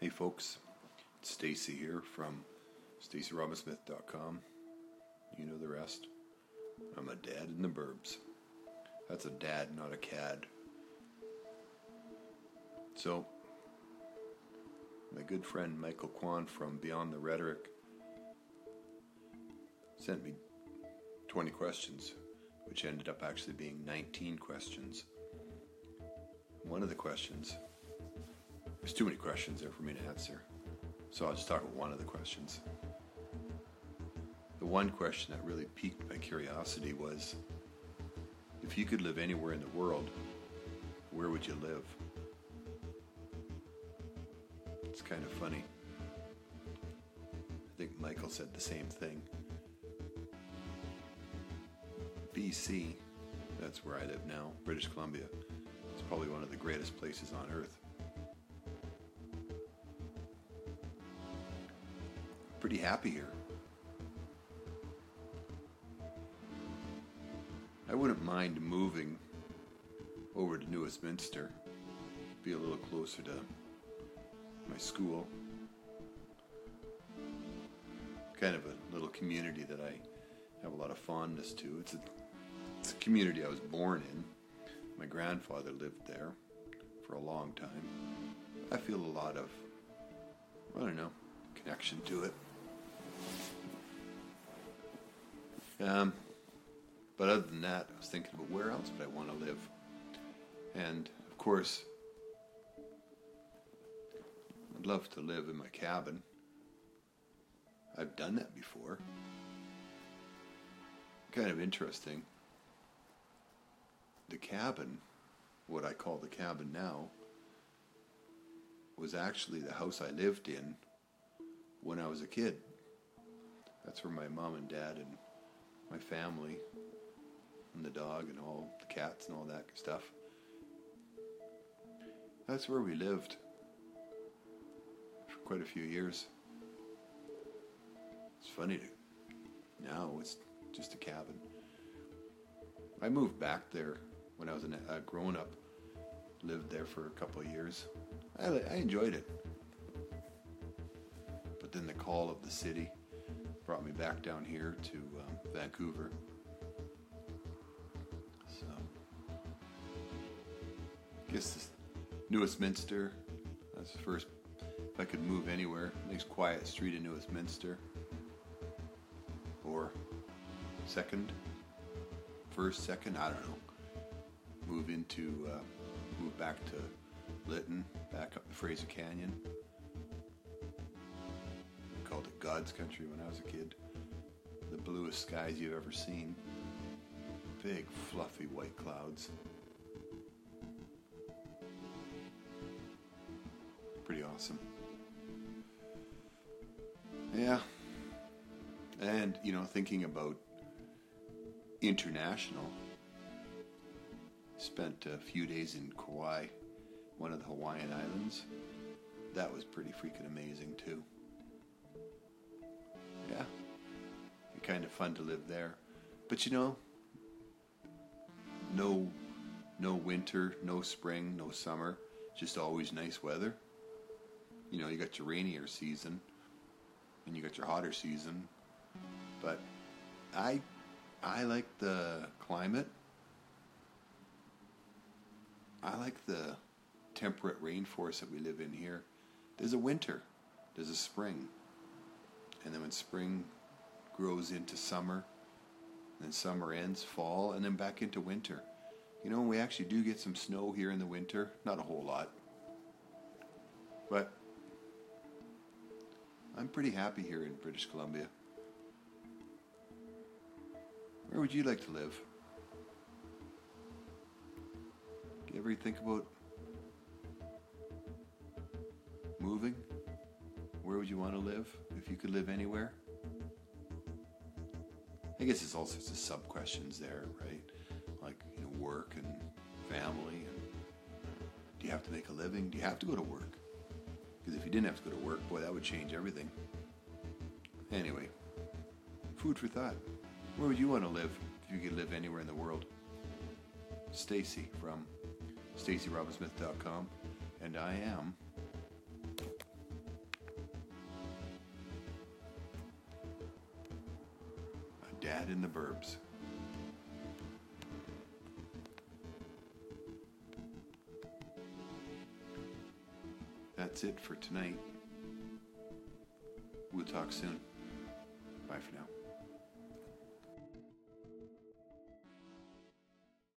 Hey folks, it's Stacy here from StacyRobinsmith.com. You know the rest. I'm a dad in the burbs. That's a dad, not a cad. So, my good friend Michael Kwan from Beyond the Rhetoric sent me 20 questions, which ended up actually being 19 questions. One of the questions, there's too many questions there for me to answer, so I'll just talk about one of the questions. The one question that really piqued my curiosity was if you could live anywhere in the world, where would you live? It's kind of funny. I think Michael said the same thing. BC, that's where I live now, British Columbia. It's probably one of the greatest places on earth. Pretty happy here. I wouldn't mind moving over to New Westminster, be a little closer to my school. Kind of a little community that I have a lot of fondness to. It's a, it's a community I was born in. My grandfather lived there for a long time. I feel a lot of, I don't know, connection to it. Um, but other than that, I was thinking about where else would I want to live. And of course, I'd love to live in my cabin. I've done that before. Kind of interesting. The cabin, what I call the cabin now, was actually the house I lived in when I was a kid. That's where my mom and dad and my family and the dog and all the cats and all that stuff. That's where we lived for quite a few years. It's funny to now it's just a cabin. I moved back there when I was a grown up. Lived there for a couple of years. I, I enjoyed it, but then the call of the city brought me back down here to um, Vancouver. So, I guess this New Westminster. That's the first. If I could move anywhere, nice quiet street in New Westminster. Or second, first, second, I don't know. Move into, uh, move back to Lytton, back up the Fraser Canyon. God's Country when I was a kid. The bluest skies you've ever seen. Big, fluffy white clouds. Pretty awesome. Yeah. And, you know, thinking about international, spent a few days in Kauai, one of the Hawaiian islands. That was pretty freaking amazing, too. Kind of fun to live there. But you know, no no winter, no spring, no summer, just always nice weather. You know, you got your rainier season and you got your hotter season. But I I like the climate. I like the temperate rainforest that we live in here. There's a winter, there's a spring. And then when spring grows into summer, then summer ends, fall, and then back into winter. You know, we actually do get some snow here in the winter, not a whole lot. But I'm pretty happy here in British Columbia. Where would you like to live? Do you ever think about moving? Where would you want to live if you could live anywhere? I guess there's all sorts of sub questions there, right? Like, you know, work and family and do you have to make a living? Do you have to go to work? Because if you didn't have to go to work, boy, that would change everything. Anyway, food for thought. Where would you want to live if you could live anywhere in the world? Stacy from StacyRobinsmith.com, and I am Dad in the Burbs. That's it for tonight. We'll talk soon. Bye for now.